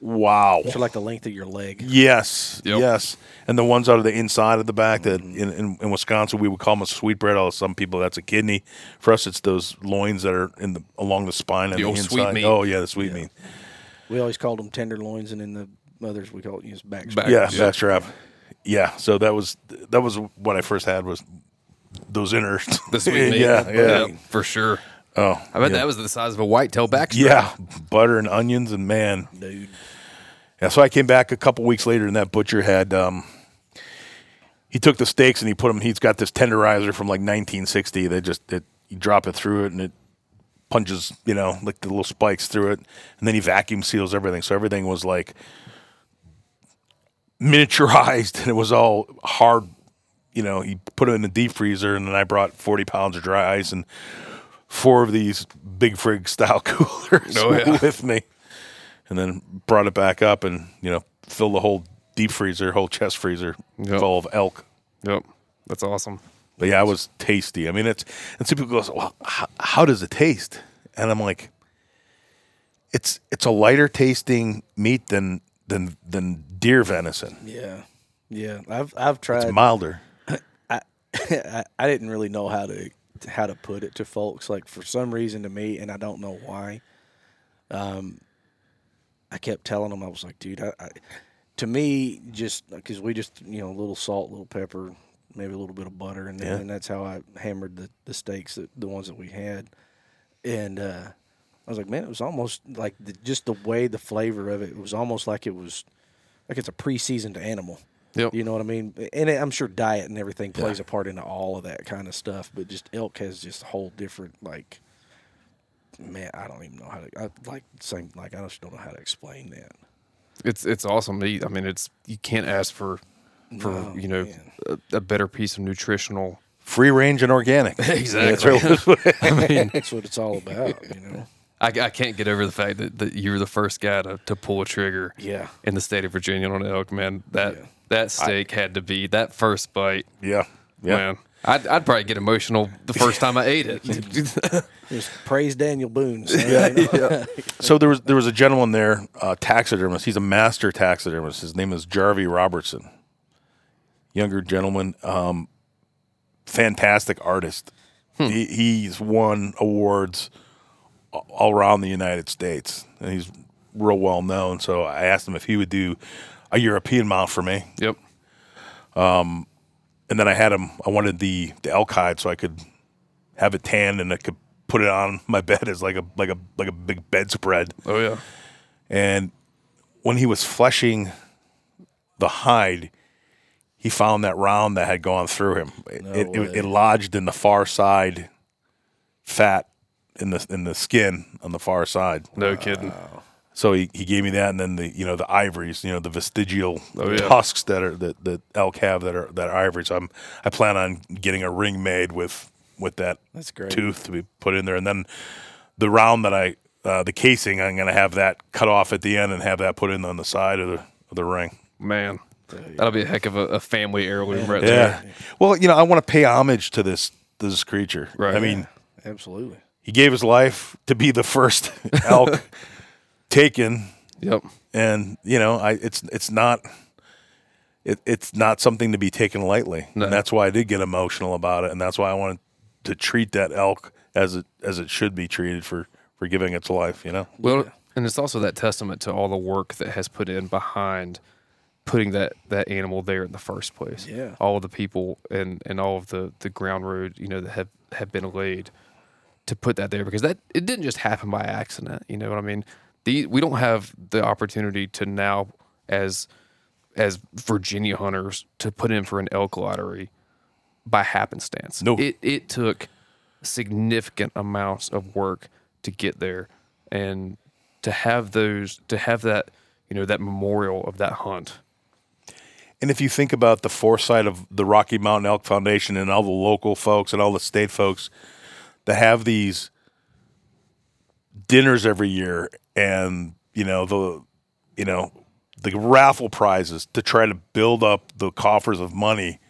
"Wow!"
so like the length of your leg.
Yes,
Yep.
yes. And the ones out of the inside of the back that in, in, in Wisconsin we would call them a sweetbread. Although some people that's a kidney. For us, it's those loins that are in the along the spine and
The
the,
old
inside.
sweet meat.
Oh yeah, the sweet meat.
We always called them tenderloins, and in the others we call it use back.
Back-
Yeah,
Yeah.
backstrap. Yeah. So that was that was what I first had was those inners.
The sweet meat.
yeah, yeah.
for sure.
Oh,
I bet
yeah.
that was the size of a whitetail backstrap.
Yeah, butter and onions and man,
dude.
Yeah, so I came back a couple weeks later, and that butcher had um, he took the steaks and he put them. He's got this tenderizer from like 1960. They just it, you drop it through it and it punches, you know, like the little spikes through it, and then he vacuum seals everything. So everything was like miniaturized, and it was all hard. You know, he put it in the deep freezer, and then I brought 40 pounds of dry ice and four of these big frig style coolers
Oh, yeah.
with me, and then brought it back up and you know filled the whole deep freezer, whole chest freezer
Yep.
full of elk.
Yep. That's awesome.
But yeah, it was tasty. I mean, it's and some people go, "Well, how, how does it taste?" And I'm like, "It's it's a lighter tasting meat than than than deer venison.
Yeah, yeah. I've I've tried.
It's milder."
I, I didn't really know how to how to put it to folks. Like for some reason to me, and I don't know why. Um, I kept telling them I was like, dude, I, I to me just because we just you know a little salt, a little pepper, maybe a little bit of butter, and,
Yeah.
and that's how I hammered the the steaks, that, the ones that we had, and. uh I was like, man, it was almost like the, just the way the flavor of it, it was almost like it was like it's a pre-seasoned animal.
Yep.
You know what I mean? And I'm sure diet and everything plays a part into all of that kind of stuff. But just elk has just a whole different like. Man, I don't even know how to. I like same like I just don't know how to explain that.
It's it's awesome to eat. I mean, it's you can't ask for for
No,
you know a, a better piece of nutritional.
Free range and organic.
Exactly.
That's really-
I mean,
That's what it's all about, you know.
I, I can't get over the fact that, that you were the first guy to, to pull a trigger
Yeah.
in the state of Virginia on an elk. Man, that
Yeah.
That steak had to be that first bite.
yeah, yeah.
Man, I'd, I'd probably get emotional the first time I ate it.
Just praise Daniel Boone. son, you know?
So there was there was a gentleman there, uh, taxidermist. He's a master taxidermist. His name is Jarvie Robertson. Younger gentleman, um, fantastic artist. He, he's won awards all around the United States, and he's real well known. So I asked him if he would do a European mount for me,
yep.
Um, and then I had him. I wanted the the elk hide so I could have it tanned and I could put it on my bed as like a like a like a big bedspread.
Oh yeah.
And when he was fleshing the hide, he found that round that had gone through him. It,
No
it, it, it lodged in the far side fat in the in the skin on the far side.
No kidding.
So he, he gave me that, and then the you know the ivories, you know the vestigial
Oh, yeah.
husks that are that, that elk have that are that are ivory. So I'm I plan on getting a ring made with with that
That's great.
tooth to be put in there, and then the round that I uh, the casing I'm going to have that cut off at the end and have that put in on the side of the of the ring.
Man, that'll be a heck of a, a family heirloom right
Yeah.
there.
Well, you know I want to pay homage to this this creature.
Right.
I mean,
Absolutely.
he gave his life to be the first elk taken
Yep.
and you know I it's it's not it, it's not something to be taken lightly
No.
and that's why I did get emotional about it and that's why I wanted to treat that elk as it as it should be treated for for giving its life you know
Well, and it's also that testament to all the work that has put in behind putting that that animal there in the first place.
Yeah.
All of the people and and all of the the ground road, you know, that have have been laid to put that there because that it didn't just happen by accident. You know what I mean? The we don't have the opportunity to now as as Virginia hunters to put in for an elk lottery by happenstance.
No.
It it took significant amounts of work to get there and to have those to have that you know that memorial of that hunt
and if you think about the foresight of the Rocky Mountain Elk Foundation and all the local folks and all the state folks that have these dinners every year and you know the you know the raffle prizes to try to build up the coffers of money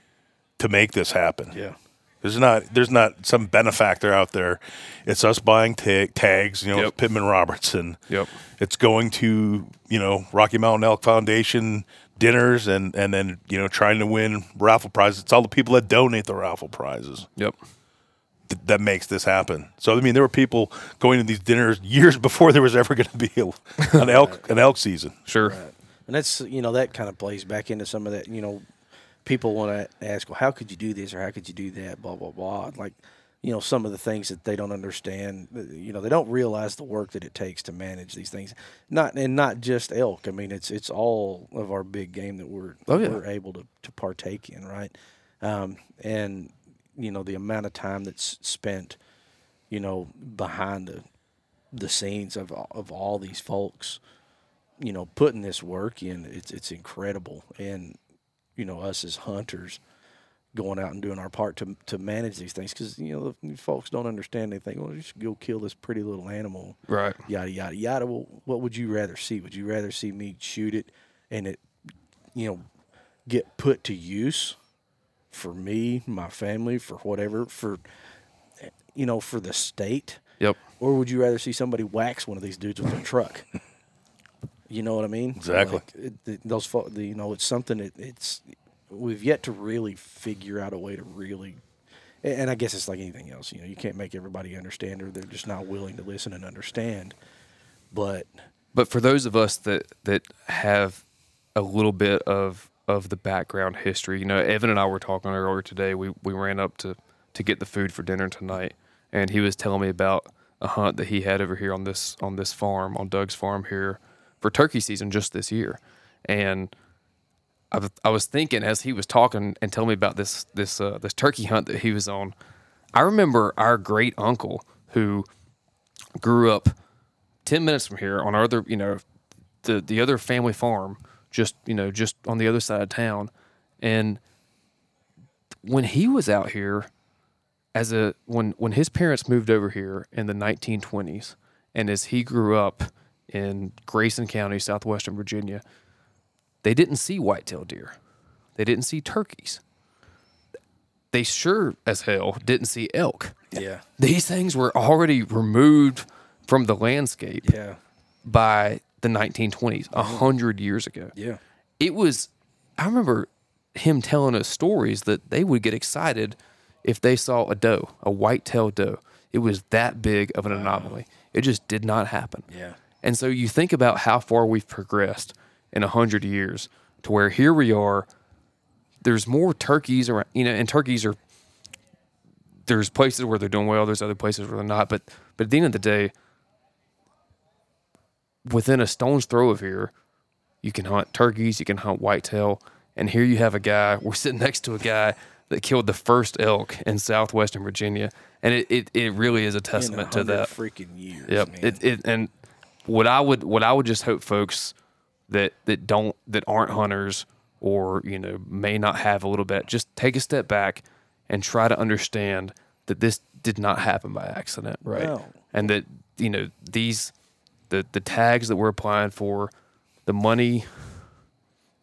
to make this happen.
Yeah.
There's not there's not some benefactor out there. It's us buying ta- tags, you know,
Yep.
Pittman Robertson.
Yep.
It's going to, you know, Rocky Mountain Elk Foundation dinners and and then, you know, trying to win raffle prizes. It's all the people that donate the raffle prizes
yep
th- that makes this happen. So I mean, there were people going to these dinners years before there was ever going to be a, an elk an elk season.
sure
And that's you know that kind of plays back into some of that. You know, people want to ask, well, how could you do this or how could you do that? Blah blah blah. Like, you know some of the things that they don't understand. uh, You know, they don't realize the work that it takes to manage these things. Not and not just elk. I mean, it's it's all of our big game that we're
Oh, yeah.
we're able to to partake in, right? Um, and you know the amount of time that's spent, you know, behind the the scenes of of all these folks, you know, putting this work in. It's it's incredible, and you know, us as hunters going out and doing our part to to manage these things because you know these folks don't understand. They think, well, you should go kill this pretty little animal,
Right.
yada yada yada. Well, what would you rather see? Would you rather see me shoot it and it, you know, get put to use for me, my family, for whatever, for you know, for the state,
Yep.
or would you rather see somebody wax one of these dudes with a truck? You know what I mean?
Exactly.
Like, it, the, those, you know, it's something that it's we've yet to really figure out a way to really. And I guess it's like anything else. You know, you can't make everybody understand, or they're just not willing to listen and understand. But
But for those of us that that have a little bit of of the background history, you know, Evan and I were talking earlier today. We we ran up to to get the food for dinner tonight, and he was telling me about a hunt that he had over here on this on this farm on Doug's farm here for turkey season just this year, and. I I was thinking as he was talking and telling me about this this uh, this turkey hunt that he was on. I remember our great uncle who grew up 10 minutes from here on our other, you know, the, the other family farm, just, you know, just on the other side of town. And when he was out here as a, when, when his parents moved over here in the 1920s, and as he grew up in Grayson County, southwestern Virginia, they didn't see whitetail deer. They didn't see turkeys. They sure as hell didn't see elk.
yeah,
These things were already removed from the landscape
yeah,
by the 1920s, a mm-hmm. hundred years ago.
yeah,
It was, I remember him telling us stories that they would get excited if they saw a doe, a white-tailed doe. It was that big of an anomaly. It just did not happen.
yeah,
And so you think about how far we've progressed in a hundred years to where here we are. There's more turkeys around, you know, and turkeys are. There's places where they're doing well. There's other places where they're not. But but at the end of the day, within a stone's throw of here, you can hunt turkeys. You can hunt whitetail. And here you have a guy. We're sitting next to a guy that killed the first elk in southwestern Virginia, and it it, it really is a
In
testament to that.
freaking years.
Yep.
man.
It, it and what I would what I would just hope folks that that don't that aren't hunters or you know may not have a little bit just take a step back and try to understand that this did not happen by accident, right?
No.
And that you know these the the tags that we're applying for, the money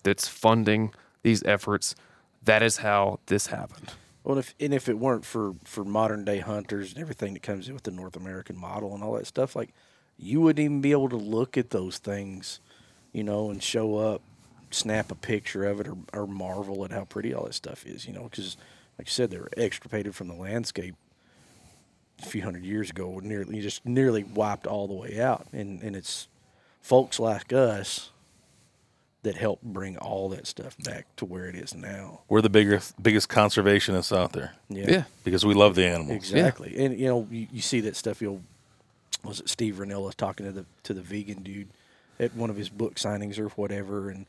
that's funding these efforts, that is how this happened.
Well, if and if it weren't for for modern day hunters and everything that comes in with the North American model and all that stuff, like you wouldn't even be able to look at those things, you know, and show up, snap a picture of it, or, or marvel at how pretty all that stuff is, you know, because like you said, they were extirpated from the landscape a few hundred years ago, nearly just nearly wiped all the way out, and and it's folks like us that help bring all that stuff back to where it is now.
We're the biggest biggest conservationists out there
Yeah.
because we love the animals.
Exactly, and you know you, you see that stuff. You know, was it Steve Rinella talking to the to the vegan dude at one of his book signings or whatever, and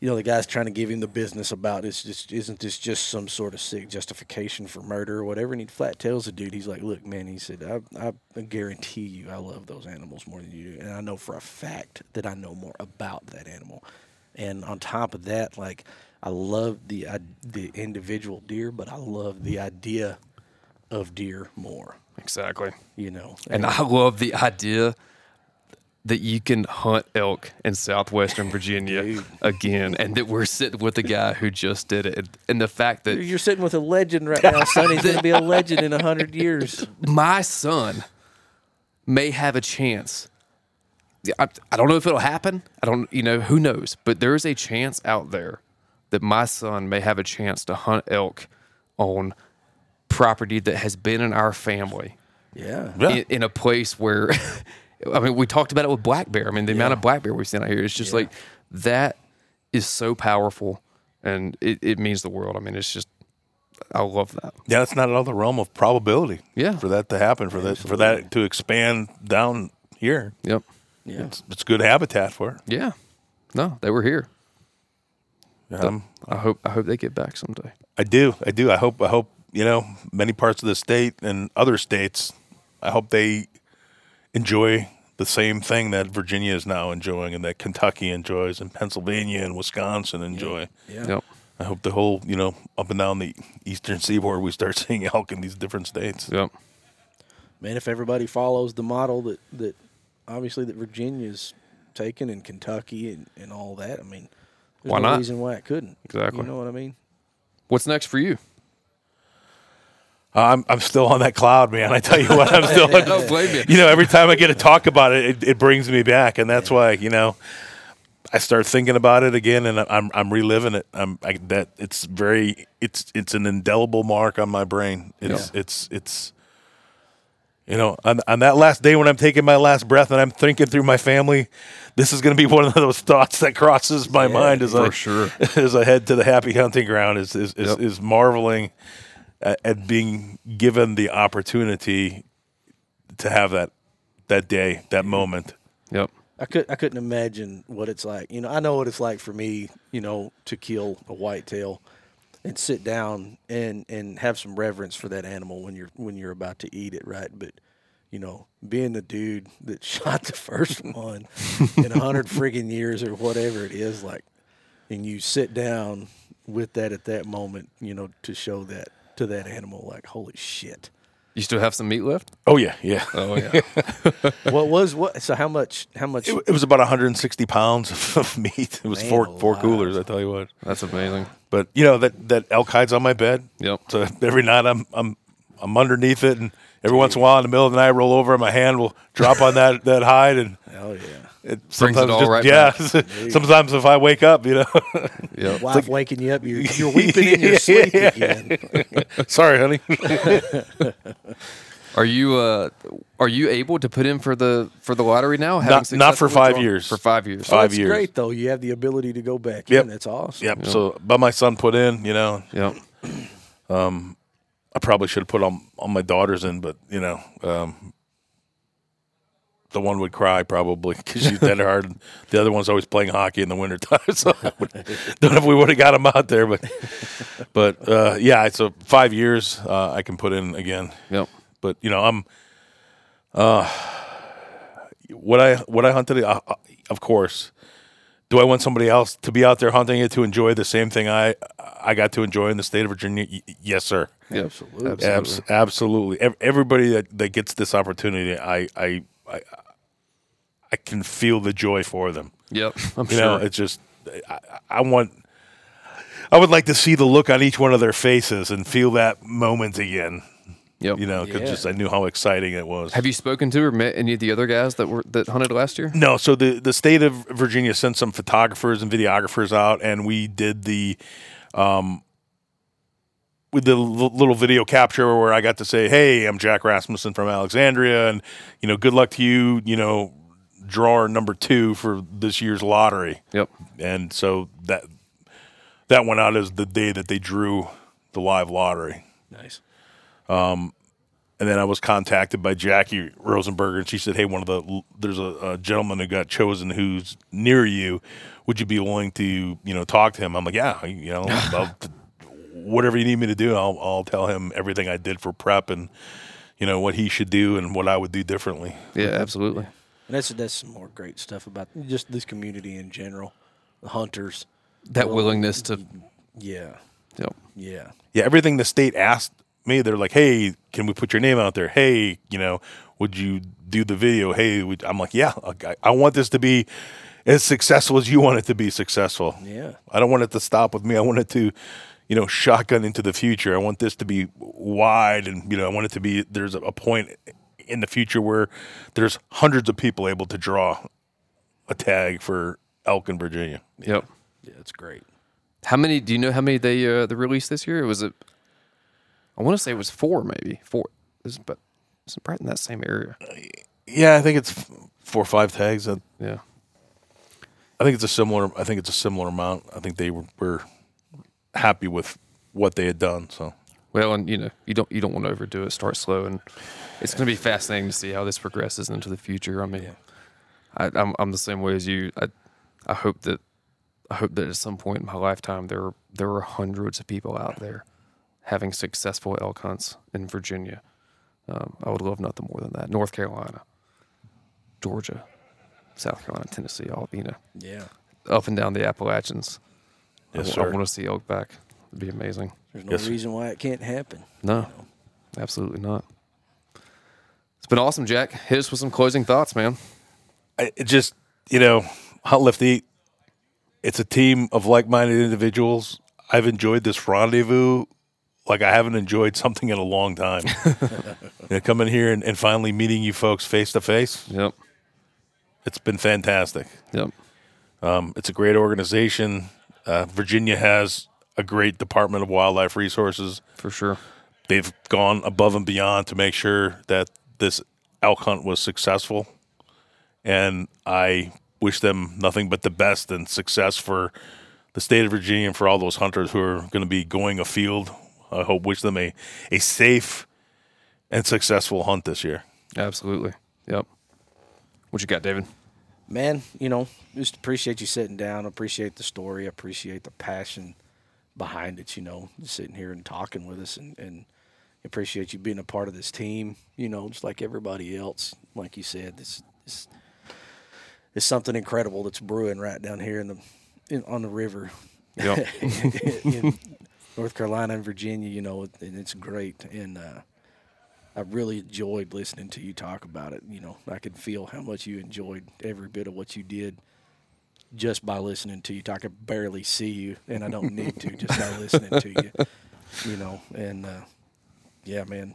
you know the guy's trying to give him the business about it's just isn't this just some sort of sick justification for murder or whatever? And he flat tells the dude, he's like, "Look, man," he said, "I I guarantee you, I love those animals more than you do, and I know for a fact that I know more about that animal." And on top of that, like I love the i- the individual deer, but I love the idea of deer more.
Exactly.
You know,
And I love the idea that you can hunt elk in southwestern Virginia again, and that we're sitting with a guy who just did it, and, and the fact that
you're sitting with a legend right now, son. He's going to be a legend in a hundred years.
my son may have a chance. Yeah, I, I don't know if it'll happen. I don't, you know, who knows? But there is a chance out there that my son may have a chance to hunt elk on property that has been in our family
Yeah,
Yeah.
in, in a place where I mean we talked about it with black bear. I mean the amount of black bear we've seen out here. It's just like that is so powerful and it, it means the world. I mean it's just I love that.
Yeah, it's not out of the realm of probability.
Yeah.
for that to happen, for that for that to expand down here.
Yep.
Yeah.
It's, it's good habitat for it.
Yeah. No, they were here.
Um,
I hope I hope they get back someday.
I do, I do. I hope, I hope you know, many parts of the state and other states. I hope they enjoy the same thing that Virginia is now enjoying, and that Kentucky enjoys, and Pennsylvania and Wisconsin enjoy.
Yeah.
Yep.
I hope the whole, you know, up and down the eastern seaboard, we start seeing elk in these different states.
Yep.
Man, if everybody follows the model that, that obviously that Virginia's taken and Kentucky and, and all that, I mean, there's
Why
no
not?
reason why it couldn't.
Exactly.
You know what I mean?
What's next for you?
Uh, I'm I'm still on that cloud, man. I tell you what, I'm still.
I don't blame you.
you know, every time I get to talk about it, it, it brings me back, and that's why you know I start thinking about it again, and I'm I'm reliving it. I'm I, that it's very it's it's an indelible mark on my brain. It's it's it's you know on on that last day when I'm taking my last breath and I'm thinking through my family, this is going to be one of those thoughts that crosses my mind as
for
I
sure.
as I head to the happy hunting ground. Is is is,
Yep.
is marveling at, at being given the opportunity to have that that day, that moment.
Yep.
I could I couldn't imagine what it's like. You know, I know what it's like for me, you know, to kill a whitetail and sit down and and have some reverence for that animal when you're when you're about to eat it, right? But you know, being the dude that shot the first one in a hundred friggin' years or whatever it is, like, and you sit down with that at that moment, you know, to show that to that animal, like, holy shit.
You still have some meat left?
Oh yeah, yeah.
Oh yeah.
what was what? So how much? How much?
It, it was about 160 pounds of meat. It was
Man
four four coolers. I tell you what.
That's amazing.
But you know that that elk hides on my bed.
Yep.
So every night I'm I'm I'm underneath it, and every once in a while in the middle of the night I roll over, and my hand will drop on that that hide, and
oh yeah.
it
Brings it
sometimes
all
just,
right
yeah.
back.
sometimes if I wake up, you know,
Yep.
wife waking you up, you're, you're weeping in your sleep again.
sorry, honey.
Are you uh are you able to put in for the for the lottery now?
Not- not for five
drawn-
years.
For five years.
Five
That's
years.
great though. You have the ability to go back
Yep.
in. That's awesome.
Yep. So, but my son put in, you know,
Yep.
I probably should have put all, all my daughters in, but you know, um, the one would cry probably because she's dead hard. The other one's always playing hockey in the wintertime. So I would, don't know if we would have got him out there, but but uh, yeah, it's a five years uh, I can put in again.
Yep.
But you know, I'm uh, what I what I hunted. Uh, uh, of course, do I want somebody else to be out there hunting it to enjoy the same thing I I got to enjoy in the state of Virginia? Y- yes, sir.
Yep.
Absolutely.
Abs- absolutely. Ev- Everybody that, that gets this opportunity, I, I, I, I can feel the joy for them.
Yep. I'm
You
sure.
know, it's just, I, I want, I would like to see the look on each one of their faces and feel that moment again.
yep.
You know, because
Yeah.
just I knew how exciting it was.
Have you spoken to or met any of the other guys that were that hunted last year?
No, so the the state of Virginia sent some photographers and videographers out, and we did the, um, with the l- little video capture where I got to say, "Hey, I'm Jack Rasmussen from Alexandria, and you know, good luck to you. You know, drawer number two for this year's lottery."
Yep.
And so that that went out as the day that they drew the live lottery.
Nice.
Um, and then I was contacted by Jackie Rosenberger, and she said, "Hey, one of the there's a, a gentleman who got chosen who's near you. Would you be willing to, you know, talk to him?" I'm like, "Yeah, you know, I'll, whatever you need me to do, I'll I'll tell him everything I did for prep and you know what he should do and what I would do differently."
Yeah, absolutely.
And that's that's some more great stuff about just this community in general. The hunters.
That
Well,
willingness to
Yeah.
yep.
Yeah.
Yeah, everything the state asked me, they're like, "Hey, can we put your name out there? Hey, you know, would you do the video? Hey, would, I'm like, yeah, I, I want this to be as successful as you want it to be successful.
Yeah.
I don't want it to stop with me. I want it to, you know, shotgun into the future. I want this to be wide, and you know, I want it to be. There's a point in the future where there's hundreds of people able to draw a tag for elk in Virginia.
Yep.
Yeah, it's great.
How many do you know how many they uh they released this year? It was it I want to say it was four maybe. Four. This is but it's right in that same area.
Yeah, I think it's four or five tags. Uh,
Yeah.
I think it's a similar. I think it's a similar amount. I think they were, were happy with what they had done. So
Well, and you know, you don't you don't want to overdo it. Start slow, and it's going to be fascinating to see how this progresses into the future. I mean,
Yeah.
I, I'm I'm the same way as you. I I hope that I hope that at some point in my lifetime there are, there are hundreds of people out there having successful elk hunts in Virginia. Um, I would love nothing more than that. North Carolina, Georgia, South Carolina, Tennessee, all you know,
Yeah.
up and down the Appalachians.
Yes,
I,
sir.
want to see elk back. It'd be amazing.
There's no
Yes,
reason why it can't happen.
No, absolutely not. It's been awesome, Jack. Hit us with some closing thoughts, man.
I, it just you know, Hunt Lift Eat. It's a team of like-minded individuals. I've enjoyed this rendezvous like I haven't enjoyed something in a long time. you know, coming here and, and finally meeting you folks face to face,
Yep.
It's been fantastic.
Yep.
Um, it's a great organization. Uh, Virginia has a great Department of Wildlife Resources.
For sure.
They've gone above and beyond to make sure that this elk hunt was successful. And I wish them nothing but the best and success for the state of Virginia and for all those hunters who are going to be going afield. I hope wish them a, a safe and successful hunt this year.
Absolutely. Yep. What you got, David?
Man, you know, just appreciate you sitting down. Appreciate the story. Appreciate the passion behind it. You know, just sitting here and talking with us, and, and appreciate you being a part of this team. You know, just like everybody else. Like you said, this this is something incredible that's brewing right down here in the in, on the river
Yep.
in North Carolina and Virginia. You know, and it's great. And uh, I really enjoyed listening to you talk about it. You know, I could feel how much you enjoyed every bit of what you did just by listening to you. talk. I could barely see you, and I don't need to just by listening to you. You know, and uh, yeah, man,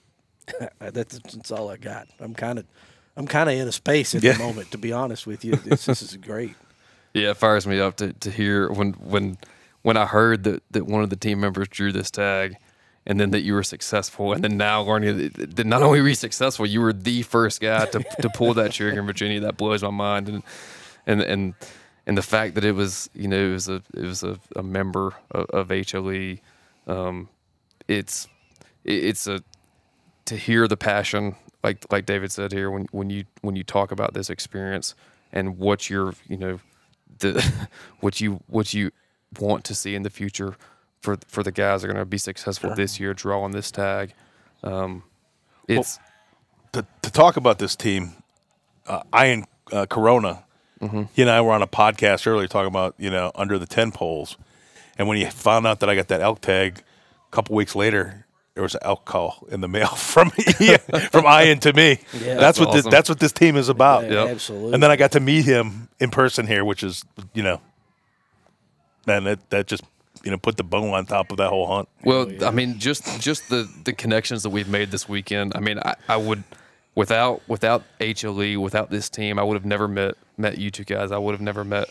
that's, that's all I got. I'm kind of. I'm kind of in a space at
Yeah.
the moment, to be honest with you. This, this is great.
Yeah, it fires me up to, to hear when when when I heard that, that one of the team members drew this tag and then that you were successful and then now learning that, not only were you successful, you were the first guy to, to pull that trigger in Virginia. That blows my mind and and and and the fact that it was you know it was a it was a, a member of, of HLE, um, it's it- it's a to hear the passion like like David said here when when you when you talk about this experience and what you're you know the what you what you want to see in the future for for the guys that are going to be successful this year drawing this tag um it's
to, to talk about this team, uh, Ian uh, Corona, he and I were on a podcast earlier talking about you know under the ten poles, and when he found out that I got that elk tag, a couple weeks later there was an elk call in the mail from from Ian to me.
Yeah.
that's,
That's
what this that's what this team is about.
Yeah,
Yep.
Absolutely.
And then I got to meet him in person here, which is you know, man, that that just you know put the bow on top of that whole hunt.
Well, I mean, just just the the connections that we've made this weekend. I mean, I, I would without without HLE, without this team, I would have never met met you two guys. I would have never met,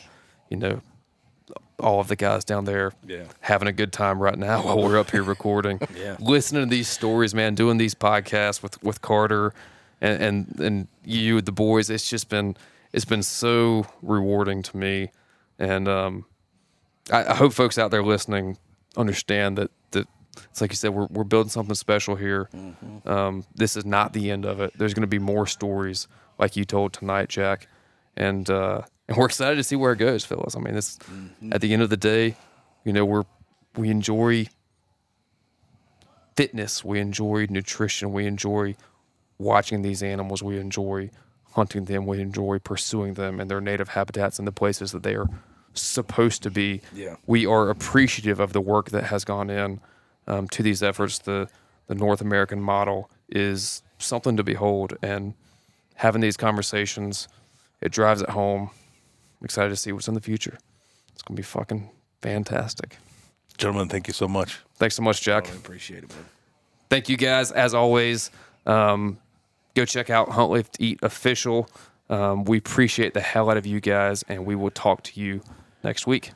you know, all of the guys down there
Yeah.
having a good time right now while we're up here recording.
Yeah.
Listening to these stories, man, doing these podcasts with with Carter and and and you the boys, it's just been it's been so rewarding to me. And um I, I hope folks out there listening understand that that it's like you said, we're we're building something special here. Um, this is not the end of it. There's going to be more stories like you told tonight, Jack, and uh, and we're excited to see where it goes, Phyllis. I mean, this at the end of the day, you know, we're we enjoy fitness, we enjoy nutrition, we enjoy watching these animals, we enjoy hunting them, we enjoy pursuing them in their native habitats and the places that they are supposed to be.
Yeah.
We are appreciative of the work that has gone in um, to these efforts. The the North American model is something to behold, and having these conversations, it drives it home. I'm excited to see what's in the future. It's gonna be fucking fantastic.
Gentlemen, thank you so much.
Thanks so much, Jack.
I appreciate it, man.
Thank you guys, as always. Um, go check out Hunt Lift Eat Official. Um, we appreciate the hell out of you guys, and we will talk to you next week.